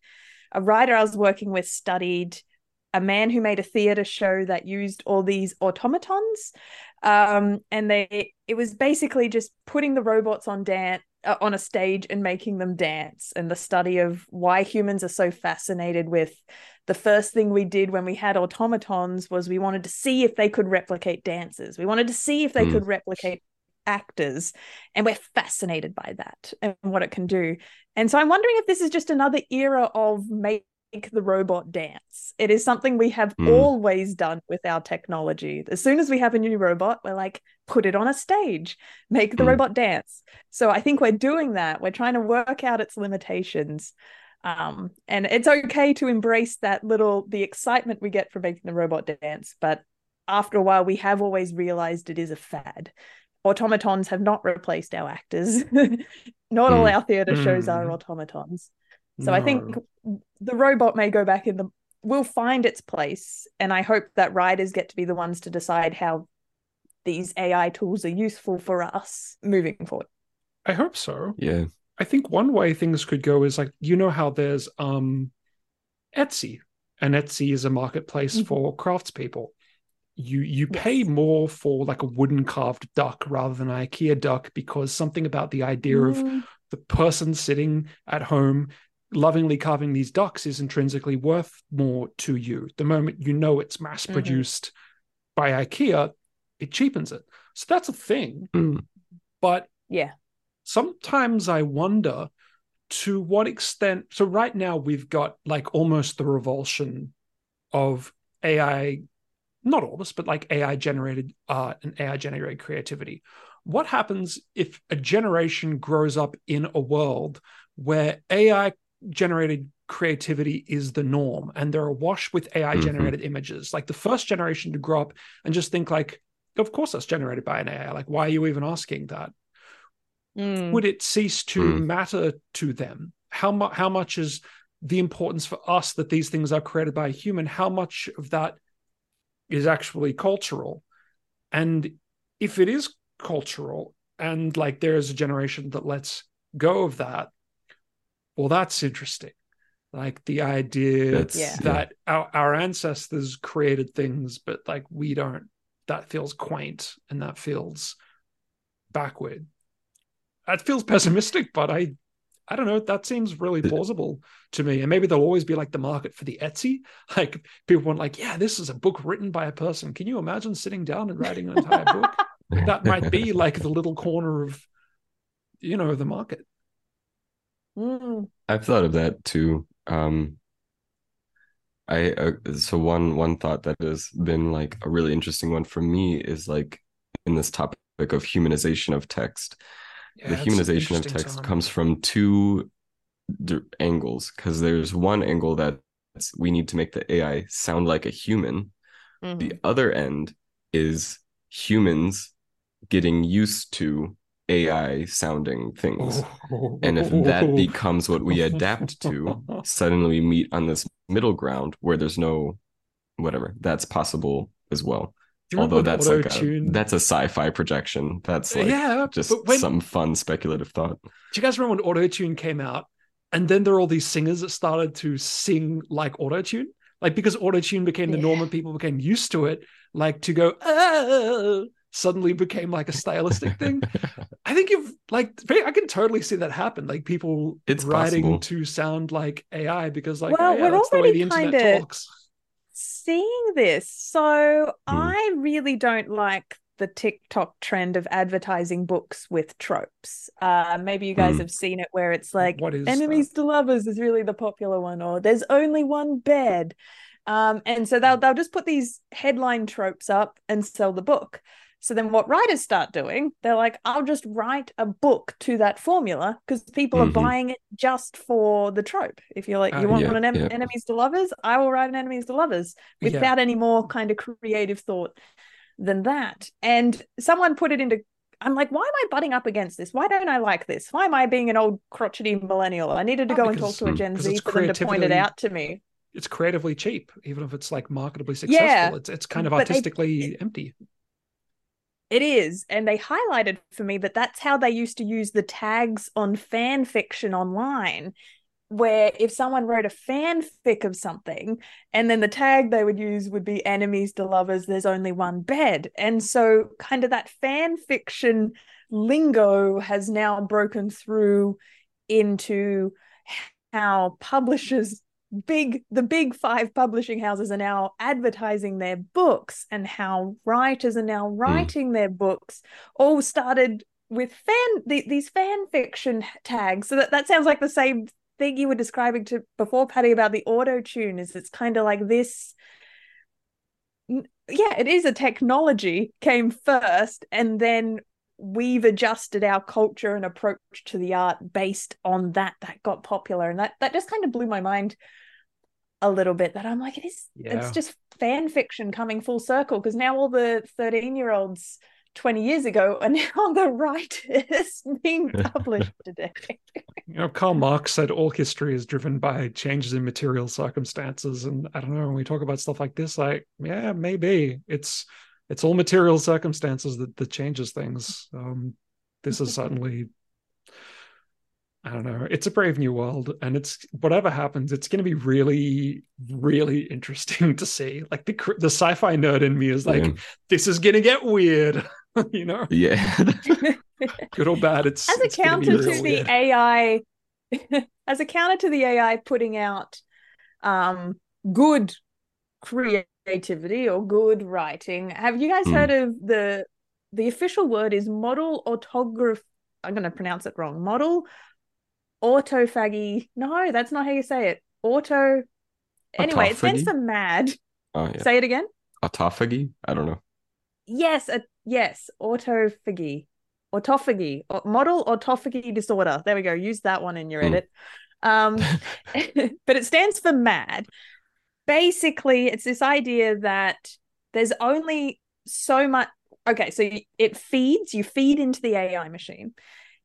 a writer I was working with studied a man who made a theater show that used all these automatons. Um and they it was basically just putting the robots on dance uh, on a stage and making them dance and the study of why humans are so fascinated with the first thing we did when we had automatons was we wanted to see if they could replicate dances. We wanted to see if they Hmm. could replicate actors and we're fascinated by that and what it can do. And so i'm wondering if this is just another era of make the robot dance it is something we have Hmm. always done with our technology as soon as we have a new robot we're like put it on a stage make the Hmm. robot dance so i think we're doing that we're trying to work out its limitations um, and it's okay to embrace that little the excitement we get from making the robot dance but after a while we have always realized it is a fad automatons have not replaced our actors not all Mm. our theater shows are Mm. automatons so i think the robot may go back in the will find its place and i hope that riders get to be the ones to decide how these ai tools are useful for us moving forward I hope so. yeah, I think one way things could go is like you know how there's um Etsy, and Etsy is a marketplace Mhm. for craftspeople. You you Yes. pay more for like a wooden carved duck rather than an IKEA duck because something about the idea of Mm, the person sitting at home lovingly carving these ducks is intrinsically worth more to you. The moment you know it's mass produced by IKEA, it cheapens it. So that's a thing. Mm. But yeah sometimes I wonder to what extent. So, right now, we've got like almost the revulsion of AI, not all this, but like AI generated art and AI generated creativity. What happens if a generation grows up in a world where AI generated creativity is the norm and they're awash with AI generated images? Like the first generation to grow up and just think, like, of course that's generated by an AI. Like, why are you even asking that? Mm. would it cease to Mm. matter to them? How much? How much is the importance for us that these things are created by a human? How much of that is actually cultural? And if it is cultural, and like there is a generation that lets go of that, well, that's interesting. Like the idea That's Yeah. that our, our ancestors created things, but like we don't. That feels quaint and that feels backward. That feels pessimistic, but I I don't know. That seems really plausible to me. And maybe there'll always be like the market for the Etsy. Like people want, like, yeah, this is a book written by a person. Can you imagine sitting down and writing an entire book? That might be like the little corner of, you know, the market. Mm. I've thought of that too. Um, I uh, so one one thought that has been like a really interesting one for me is like in this topic of humanization of text. Yeah, the humanization of text term. comes from two d- angles because there's one angle that we need to make the AI sound like a human. Mhm. The other end is humans getting used to AI sounding things. And if that becomes what we adapt to, suddenly we meet on this middle ground where there's no whatever. That's possible as well. Do you remember Although that's like a, that's a sci-fi projection. That's like yeah, just when, some fun speculative thought. Do you guys remember when autotune came out? And then there are all these singers that started to sing like autotune. Like because autotune became the norm and people became used to it, like to go, ah, suddenly became like a stylistic thing. I think you've like I can totally see that happen. Like people It's writing possible. to sound like AI because like Well, oh, yeah, we're that's the way already the internet kinda- talks. seeing this. So Hmm. I really don't like the TikTok trend of advertising books with tropes. Uh, maybe you guys Hmm. have seen it where it's like What is enemies to lovers is really the popular one, or there's only one bed. Um, and so they'll they'll just put these headline tropes up and sell the book. So then what writers start doing, they're like, I'll just write a book to that formula because people Mhm. are buying it just for the trope. If you're like, Uh, you want yeah, an em- yeah. enemies to lovers, I will write an enemies to lovers Yeah. without any more kind of creative thought than that. And someone put it into I'm like, why am I butting up against this? Why don't I like this? Why am I being an old crotchety millennial? I needed to Oh, go and talk to a Gen Z for them to point it out to me. It's creatively cheap, even if it's like marketably successful. Yeah, it's it's kind of but they- artistically empty. It is. And they highlighted for me that that's how they used to use the tags on fan fiction online. Where if someone wrote a fanfic of something, and then the tag they would use would be enemies to lovers, there's only one bed. And so, kind of that fan fiction lingo has now broken through into how publishers big the big five publishing houses are now advertising their books and how writers are now hmm. writing their books all started with fan the, these fan fiction tags. So that, that sounds like the same thing you were describing to before Paddy about the auto tune is it's kind of like this yeah it is a technology came first and then we've adjusted our culture and approach to the art based on that that got popular. And that that just kind of blew my mind a little bit that I'm like it is Yeah. it's just fan fiction coming full circle because now all the 13 year olds 20 years ago are now the writers being published today You know, Karl Marx said all history is driven by changes in material circumstances, and I don't know when we talk about stuff like this, like yeah, maybe it's it's all material circumstances that that changes things. Um, this is certainly, I don't know, it's a brave new world, and it's whatever happens, it's going to be really, really interesting to see. Like the the sci-fi nerd in me is like, Yeah. this is going to get weird, you know, yeah. good or bad. It's as a it's gonna be counter to real the weird. AI as a counter to the AI putting out um good creativity or good writing have you guys Hmm. heard of the the official word is model autograph I'm going to pronounce it wrong model autophagy no that's not how you say it auto anyway it stands Autophagy? for mad Oh yeah. say it again Autophagy? I don't know. Yes, yes, autophagy, autophagy, model autophagy disorder. There we go. Use that one in your Hmm. edit. Um, but it stands for MAD. Basically, it's this idea that there's only so much. Okay, so it feeds. You feed into the AI machine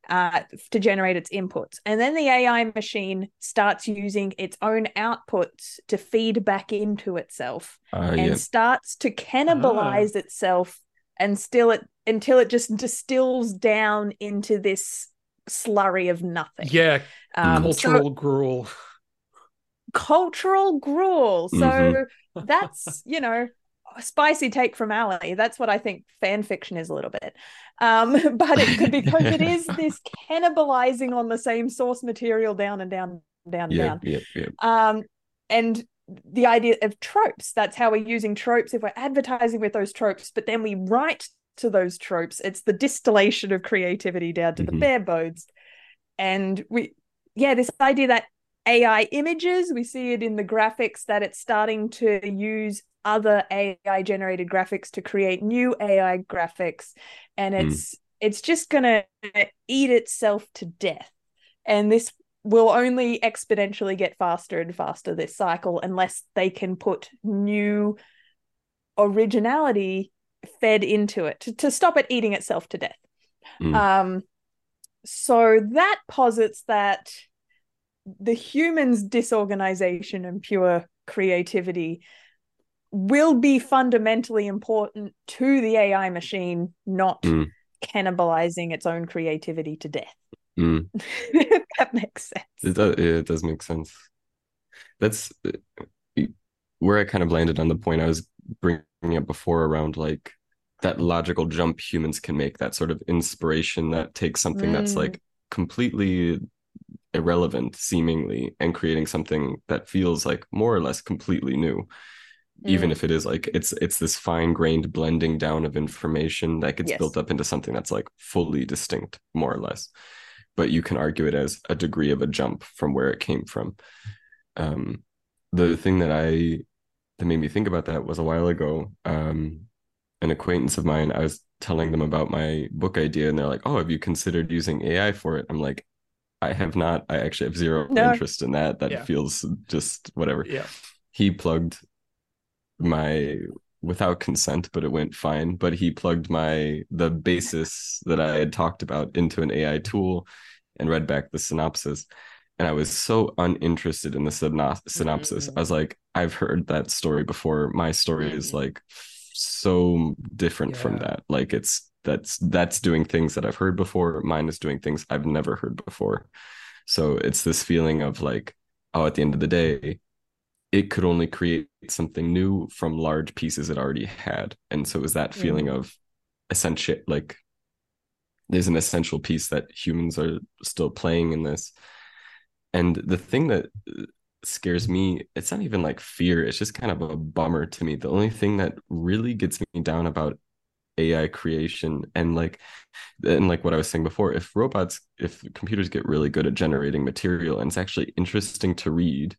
uh, to generate its inputs, and then the AI machine starts using its own outputs to feed back into itself Uh, and yeah. starts to cannibalize itself and still it until it just distills down into this slurry of nothing. Yeah, Um, cultural so gruel. cultural gruel. So Mhm. that's you know a spicy take from Ally. That's what I think fan fiction is a little bit. Um, but it could because it is this cannibalizing on the same source material down and down, down, Yeah, down. yeah, yeah. um and the idea of tropes that's how we're using tropes if we're advertising with those tropes but then we write to those tropes it's the distillation of creativity down to the Mhm. bare bones and we yeah this idea that ai images we see it in the graphics that it's starting to use other AI generated graphics to create new AI graphics and it's mm. it's just going to eat itself to death and this will only exponentially get faster and faster this cycle unless they can put new originality fed into it to, to stop it eating itself to death mm. um so that posits that the human's disorganization and pure creativity will be fundamentally important to the AI machine, not mm. cannibalizing its own creativity to death. Mm. that makes sense. It does, it does make sense. That's where I kind of landed on the point I was bringing up before around like that logical jump humans can make, that sort of inspiration that takes something mm. that's like completely irrelevant seemingly and creating something that feels like more or less completely new mm. even if it is like it's it's this fine grained blending down of information that gets yes. built up into something that's like fully distinct more or less but you can argue it as a degree of a jump from where it came from um the thing that i that made me think about that was a while ago um an acquaintance of mine i was telling them about my book idea and they're like oh have you considered using ai for it i'm like I have not. I actually have zero no. interest in that. That yeah. feels just whatever. Yeah. He plugged my without consent, but it went fine. But he plugged my the basis that I had talked about into an AI tool and read back the synopsis. And I was so uninterested in the synopsis. Mm-hmm. I was like, I've heard that story before. My story mm-hmm. is like so different yeah. from that. Like it's that's that's doing things that I've heard before. Mine is doing things I've never heard before. So it's this feeling of like, oh, at the end of the day, it could only create something new from large pieces it already had. And so it was that feeling mm. of essential like there's an essential piece that humans are still playing in this. And the thing that scares me, it's not even like fear, it's just kind of a bummer to me. The only thing that really gets me down about AI creation and like and like what I was saying before, if robots, if computers get really good at generating material and it's actually interesting to read,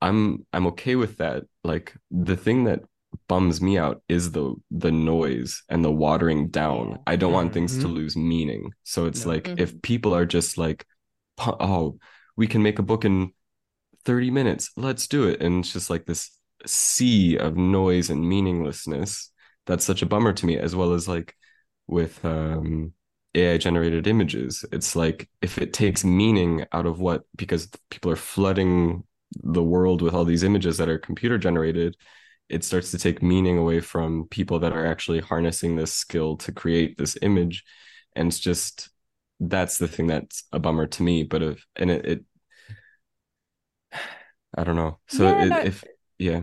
I'm I'm okay with that. Like the thing that bums me out is the the noise and the watering down. I don't want things mm-hmm. to lose meaning. So it's like mm-hmm. if people are just like, oh, we can make a book in 30 minutes, let's do it. And it's just like this sea of noise and meaninglessness that's such a bummer to me as well as like with um AI generated images. It's like if it takes meaning out of what because people are flooding the world with all these images that are computer generated, it starts to take meaning away from people that are actually harnessing this skill to create this image. And it's just that's the thing that's a bummer to me. But if and it, it I don't know. So yeah, it, no, if yeah.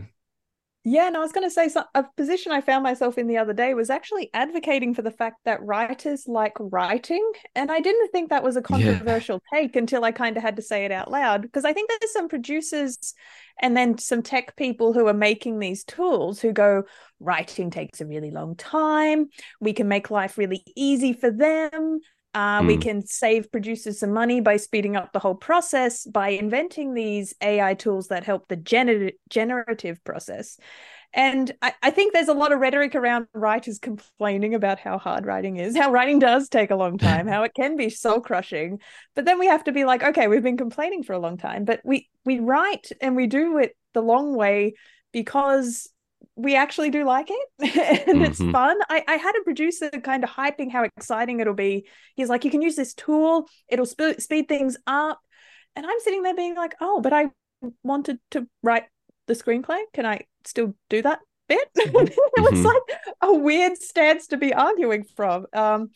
Yeah, and I was going to say so, a position I found myself in the other day was actually advocating for the fact that writers like writing. And I didn't think that was a controversial yeah. take until I kind of had to say it out loud because I think there's some producers and then some tech people who are making these tools who go, writing takes a really long time. We can make life really easy for them. Uh, mm. We can save producers some money by speeding up the whole process by inventing these AI tools that help the gener- generative process. And I, I, think there's a lot of rhetoric around writers complaining about how hard writing is, how writing does take a long time, how it can be soul crushing. But then we have to be like, okay, we've been complaining for a long time, but we we write and we do it the long way because we actually do like it and mm-hmm. it's fun. I, I had a producer kind of hyping how exciting it'll be. He's like, you can use this tool, it'll sp- speed things up. And I'm sitting there being like, oh, but I wanted to write the screenplay. Can I still do that bit? Mm-hmm. it was mm-hmm. like a weird stance to be arguing from. Um,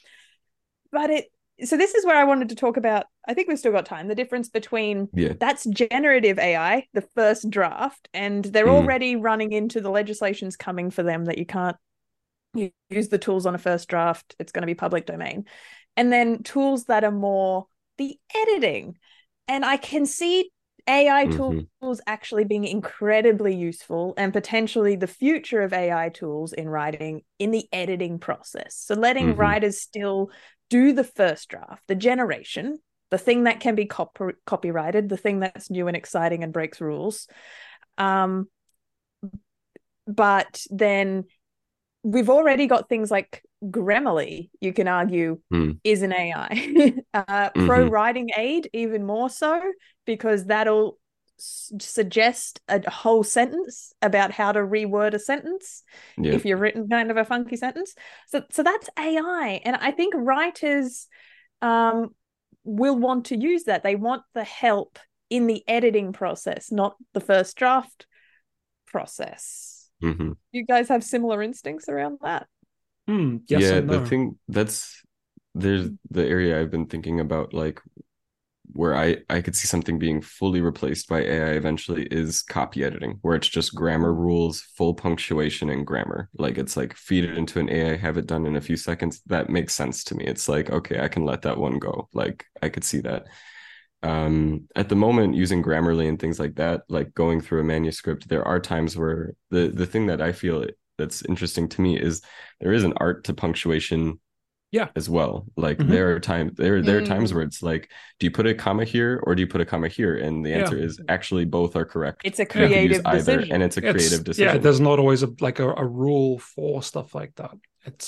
but it so this is where I wanted to talk about. I think we've still got time. The difference between yeah. that's generative AI, the first draft, and they're mm. already running into the legislations coming for them that you can't use the tools on a first draft. It's going to be public domain, and then tools that are more the editing. And I can see AI mm-hmm. tools actually being incredibly useful and potentially the future of AI tools in writing in the editing process. So letting mm-hmm. writers still do the first draft, the generation, the thing that can be copy- copyrighted, the thing that's new and exciting and breaks rules. Um, but then we've already got things like Grammarly, you can argue, Mm. is an AI. uh, Pro Mhm. writing aid, even more so, because that'll s- suggest a whole sentence about how to reword a sentence Yeah. if you've written kind of a funky sentence. So, so that's AI, and I think writers um, will want to use that. They want the help in the editing process, not the first draft process. hmm You guys have similar instincts around that? Hmm, yes yeah, and no. the thing that's there's the area I've been thinking about, like where I I could see something being fully replaced by AI eventually is copy editing, where it's just grammar rules, full punctuation, and grammar. Like it's like feed it into an AI, have it done in a few seconds. That makes sense to me. It's like okay, I can let that one go. Like I could see that. Um, at the moment, using Grammarly and things like that, like going through a manuscript, there are times where the the thing that I feel that's interesting to me is there is an art to punctuation Yeah. as well like Mhm. there are times there there are times Mm. where it's like do you put a comma here or do you put a comma here and the Yeah. answer is actually both are correct It's a You can use creative either decision. and it's a It's- creative decision Yeah, there's not always a like a, a rule for stuff like that. It's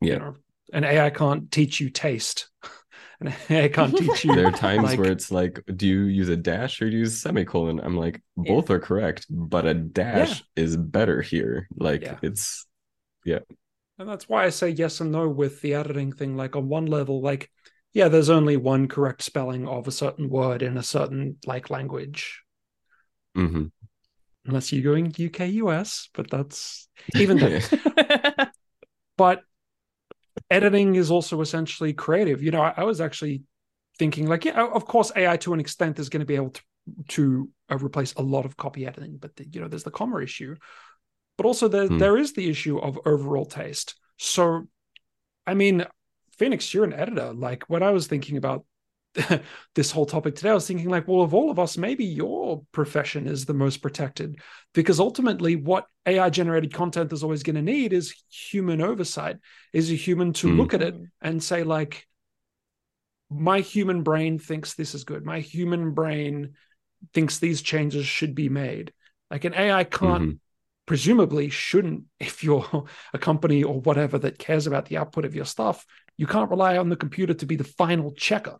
Yeah. you know, an AI can't teach you taste. and AI can't teach you there are times like- where it's like do you use a dash or do you use a semicolon i'm like both are correct but a dash is better here like it's Yeah. it's And that's why I say yes and no with the editing thing. Like on one level, like, yeah, there's only one correct spelling of a certain word in a certain like language. mhm. Unless you're going UK US, but that's even then. But editing is also essentially creative. You know, I, I was actually thinking like, yeah, of course, AI to an extent is going to be able to to uh, replace a lot of copy editing, but the, you know, there's the comma issue, but also there Hmm. there is the issue of overall taste. So, I mean, Phoenix, you're an editor. Like when I was thinking about this whole topic today, I was thinking like, well, of all of us, maybe your profession is the most protected because ultimately, what AI generated content is always going to need is human oversight, is a human to Hmm. look at it and say like, my human brain thinks this is good. My human brain thinks these changes should be made. Like an AI can't Mhm. Presumably shouldn't if you're a company or whatever that cares about the output of your stuff you can't rely on the computer to be the final checker.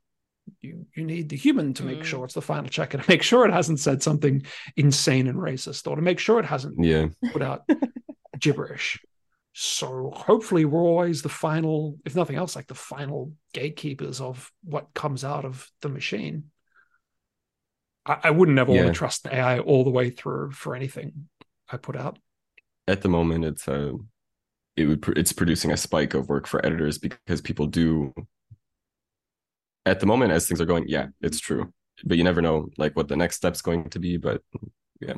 You you need the human to make Mm. sure it's the final checker to make sure it hasn't said something insane and racist or to make sure it hasn't yeah. put out gibberish. So hopefully we're always the final if nothing else like the final gatekeepers of what comes out of the machine. I, I wouldn't ever want to trust an ai all the way through for anything i put out? At the moment it's a it would it's producing a spike of work for editors because people do at the moment as things are going yeah it's true. But you never know like what the next step's going to be but yeah,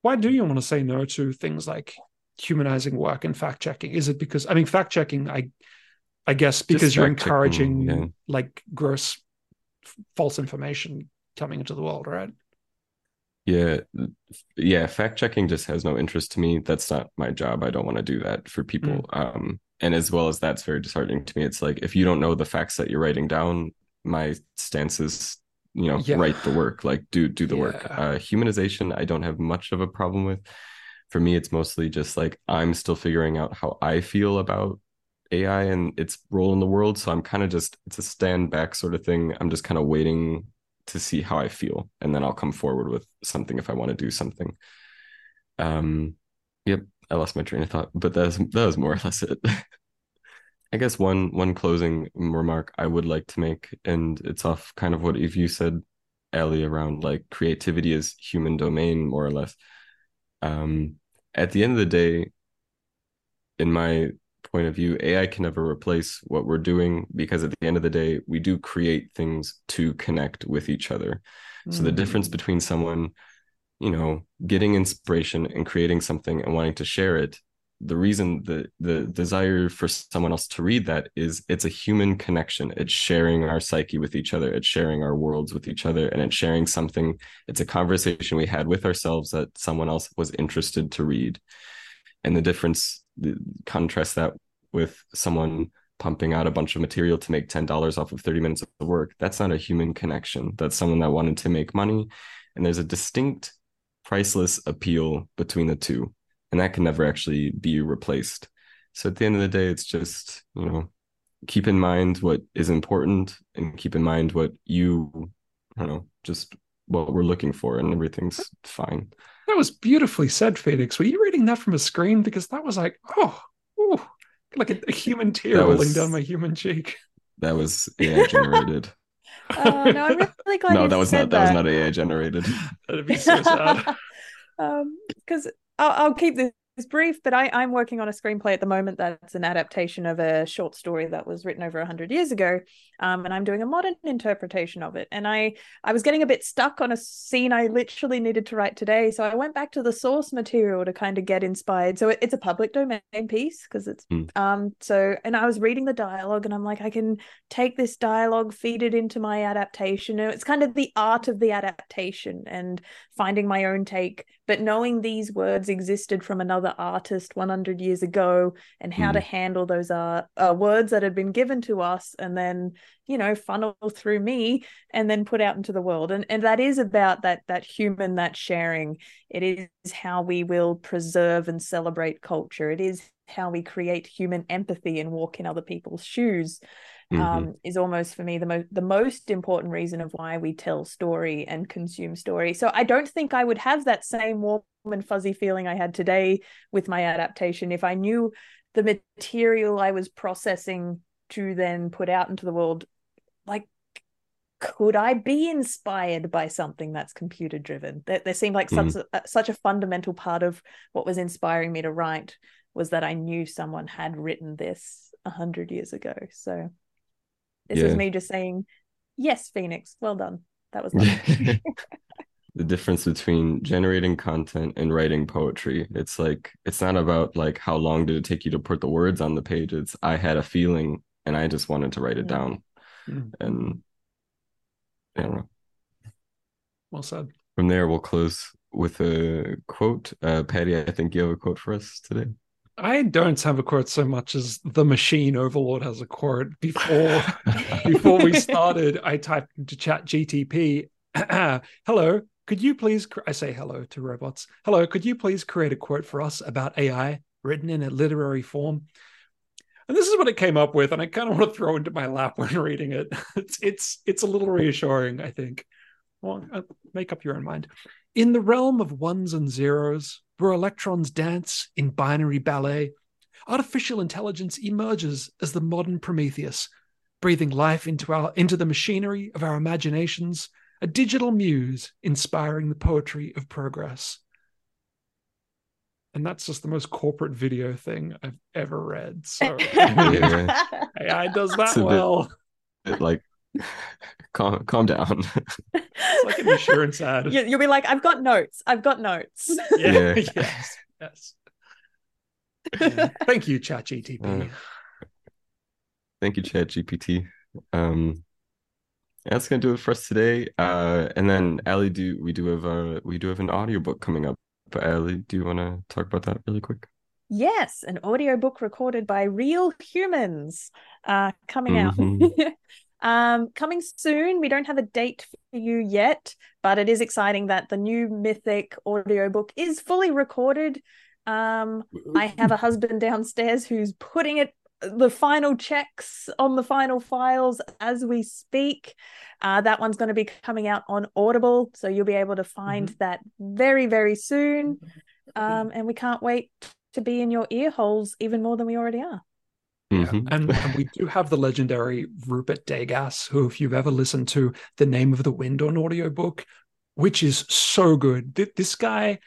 why do you want to say no to things like humanizing work and fact checking? Is it because i mean fact checking i i guess because you're encouraging yeah. like gross false information coming into the world right yeah yeah fact checking just has no interest to me. That's not my job. I don't want to do that for people um and as well as that's very disheartening to me. It's like if you don't know the facts that you're writing down my stance is you know Yeah. write the work like do do the work. Uh humanization i don't have much of a problem with. For me it's mostly just like i'm still figuring out how i feel about ai and its role in the world so i'm kind of just it's a stand back sort of thing. I'm just kind of waiting to see how i feel and then i'll come forward with something if i want to do something um yep i lost my train of thought but that's that was more or less it I guess one one closing remark I would like to make, and it's off kind of what if you said, Ellie, around like creativity is human domain, more or less. Um, at the end of the day, in my point of view, AI can never replace what we're doing because at the end of the day, we do create things to connect with each other. So the difference Mm. between someone, you know, getting inspiration and creating something and wanting to share it, the reason the the desire for someone else to read that is it's a human connection. It's sharing our psyche with each other, it's sharing our worlds with each other, and it's sharing something. It's a conversation we had with ourselves that someone else was interested to read. And the difference, contrast that with someone pumping out a bunch of material to make $10 off of 30 minutes of work. That's not a human connection. That's someone that wanted to make money. And there's a distinct priceless appeal between the two. and that can never actually be replaced. So at the end of the day, it's just, you know, keep in mind what is important and keep in mind what you, I don't know, just what we're looking for, and everything's fine. That was beautifully said, Phoenix. Were you reading that from a screen? Because that was like, oh, ooh, like a, a human tear That rolling was- down my human cheek. That was AI generated. Oh, no, I'm really glad no, you that was said not that was not AI generated. That'd be so sad. um because I'll, I'll keep this brief but I, i'm working on a screenplay at the moment that's an adaptation of a short story that was written over 100 years ago um, and i'm doing a modern interpretation of it. And i i was getting a bit stuck on a scene i literally needed to write today so i went back to the source material to kind of get inspired. So it, it's a public domain piece because it's Hmm. um so and i was reading the dialogue and i'm like i can take this dialogue feed it into my adaptation. And it's kind of the art of the adaptation and finding my own take, but knowing these words existed from another artist 100 years ago and how to handle those uh, uh, words that had been given to us and then, you know, funnel through me and then put out into the world. And, and that is about that, that human, that sharing. It is how we will preserve and celebrate culture. It is how we create human empathy and walk in other people's shoes Mhm. um, is almost for me the most the most important reason of why we tell story and consume story. So I don't think I would have that same warm and fuzzy feeling I had today with my adaptation if I knew the material I was processing to then put out into the world. Like, could I be inspired by something that's computer driven? There, there seemed like such a, such a fundamental part of what was inspiring me to write was that I knew someone had written this a hundred years ago. So this is me just saying, yes, Phoenix, well done. That was the difference between generating content and writing poetry it's like it's not about like how long did it take you to put the words on the page it's i had a feeling and i just wanted to write it Mm. down Mm. and I don't know. Well said. From there, we'll close with a quote. Uh, Paddy, I think you have a quote for us today. I don't have a quote so much as the machine overlord has a quote. Before before we started, I typed into Chat GTP, "Hello, could you please?" Cr-? I say hello to robots. Hello, could you please create a quote for us about AI written in a literary form? And this is what it came up with, and I kind of want to throw into my lap when reading it. It's it's it's a little reassuring, I think. Well, uh, make up your own mind. In the realm of ones and zeros, where electrons dance in binary ballet, artificial intelligence emerges as the modern Prometheus, breathing life into our into the machinery of our imaginations, a digital muse inspiring the poetry of progress. And that's just the most corporate video thing I've ever read. So Yeah. AI does that a bit- well. It, like, calm, calm down. It's like an insurance ad. You- You'll be like, I've got notes. I've got notes. Yeah. Yeah. yes. Yes. Yeah. Thank you, ChatGTP. Uh, Thank you, Chat GPT. Um, that's gonna do it for us today. Uh, and then Ally, do we do have a we do have an audiobook coming up? But Ally, do you want to talk about that really quick? Yes, an audiobook recorded by real humans uh, coming out. Um, coming soon. We don't have a date for you yet, but it is exciting that the new Mythic audiobook is fully recorded. Um, I have a husband downstairs who's putting it the final checks on the final files as we speak. Uh, that one's going to be coming out on Audible, so you'll be able to find that very, very soon. Um, and we can't wait to be in your ear holes even more than we already are. Yeah. Mhm. And, and we do have the legendary Rupert Degas, who, if you've ever listened to The Name of the Wind on audiobook, which is so good. Th- This guy,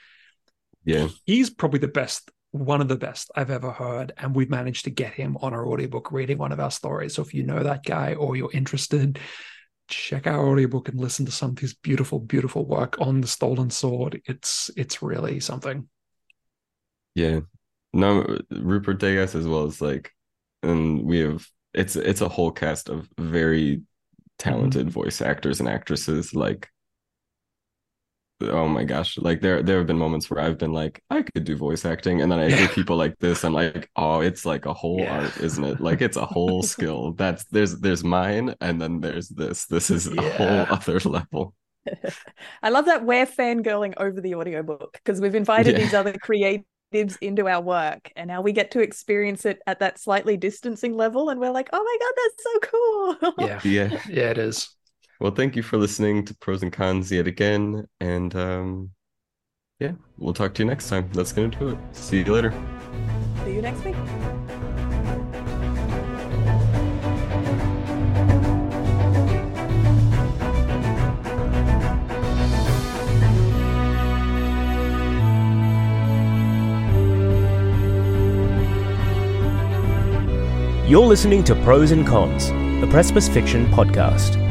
Yeah. he's probably the best, one of the best I've ever heard. And we've managed to get him on our audiobook reading one of our stories. So if you know that guy or you're interested, check our audiobook and listen to some of his beautiful, beautiful work on the stolen sword. It's it's really something. Yeah. No, Rupert Degas as well as like, and we have it's it's a whole cast of very talented mm-hmm. voice actors and actresses. Like, oh my gosh, like there there have been moments where I've been like, I could do voice acting, and then I hear people like this, I'm like, oh, it's like a whole Yeah. art, isn't it? Like it's a whole skill. That's there's there's mine, and then there's this. This is a whole other level. I love that we're fangirling over the audiobook because we've invited Yeah. these other creatives perspectives into our work and now we get to experience it at that slightly distancing level and we're like oh my god that's so cool Yeah. Yeah. Yeah, it is. Well, thank you for listening to Prose and Cons yet again. And um, yeah, we'll talk to you next time. That's going to do it. See you later. see you next week You're listening to Prose and Cons, the Precipice Fiction podcast.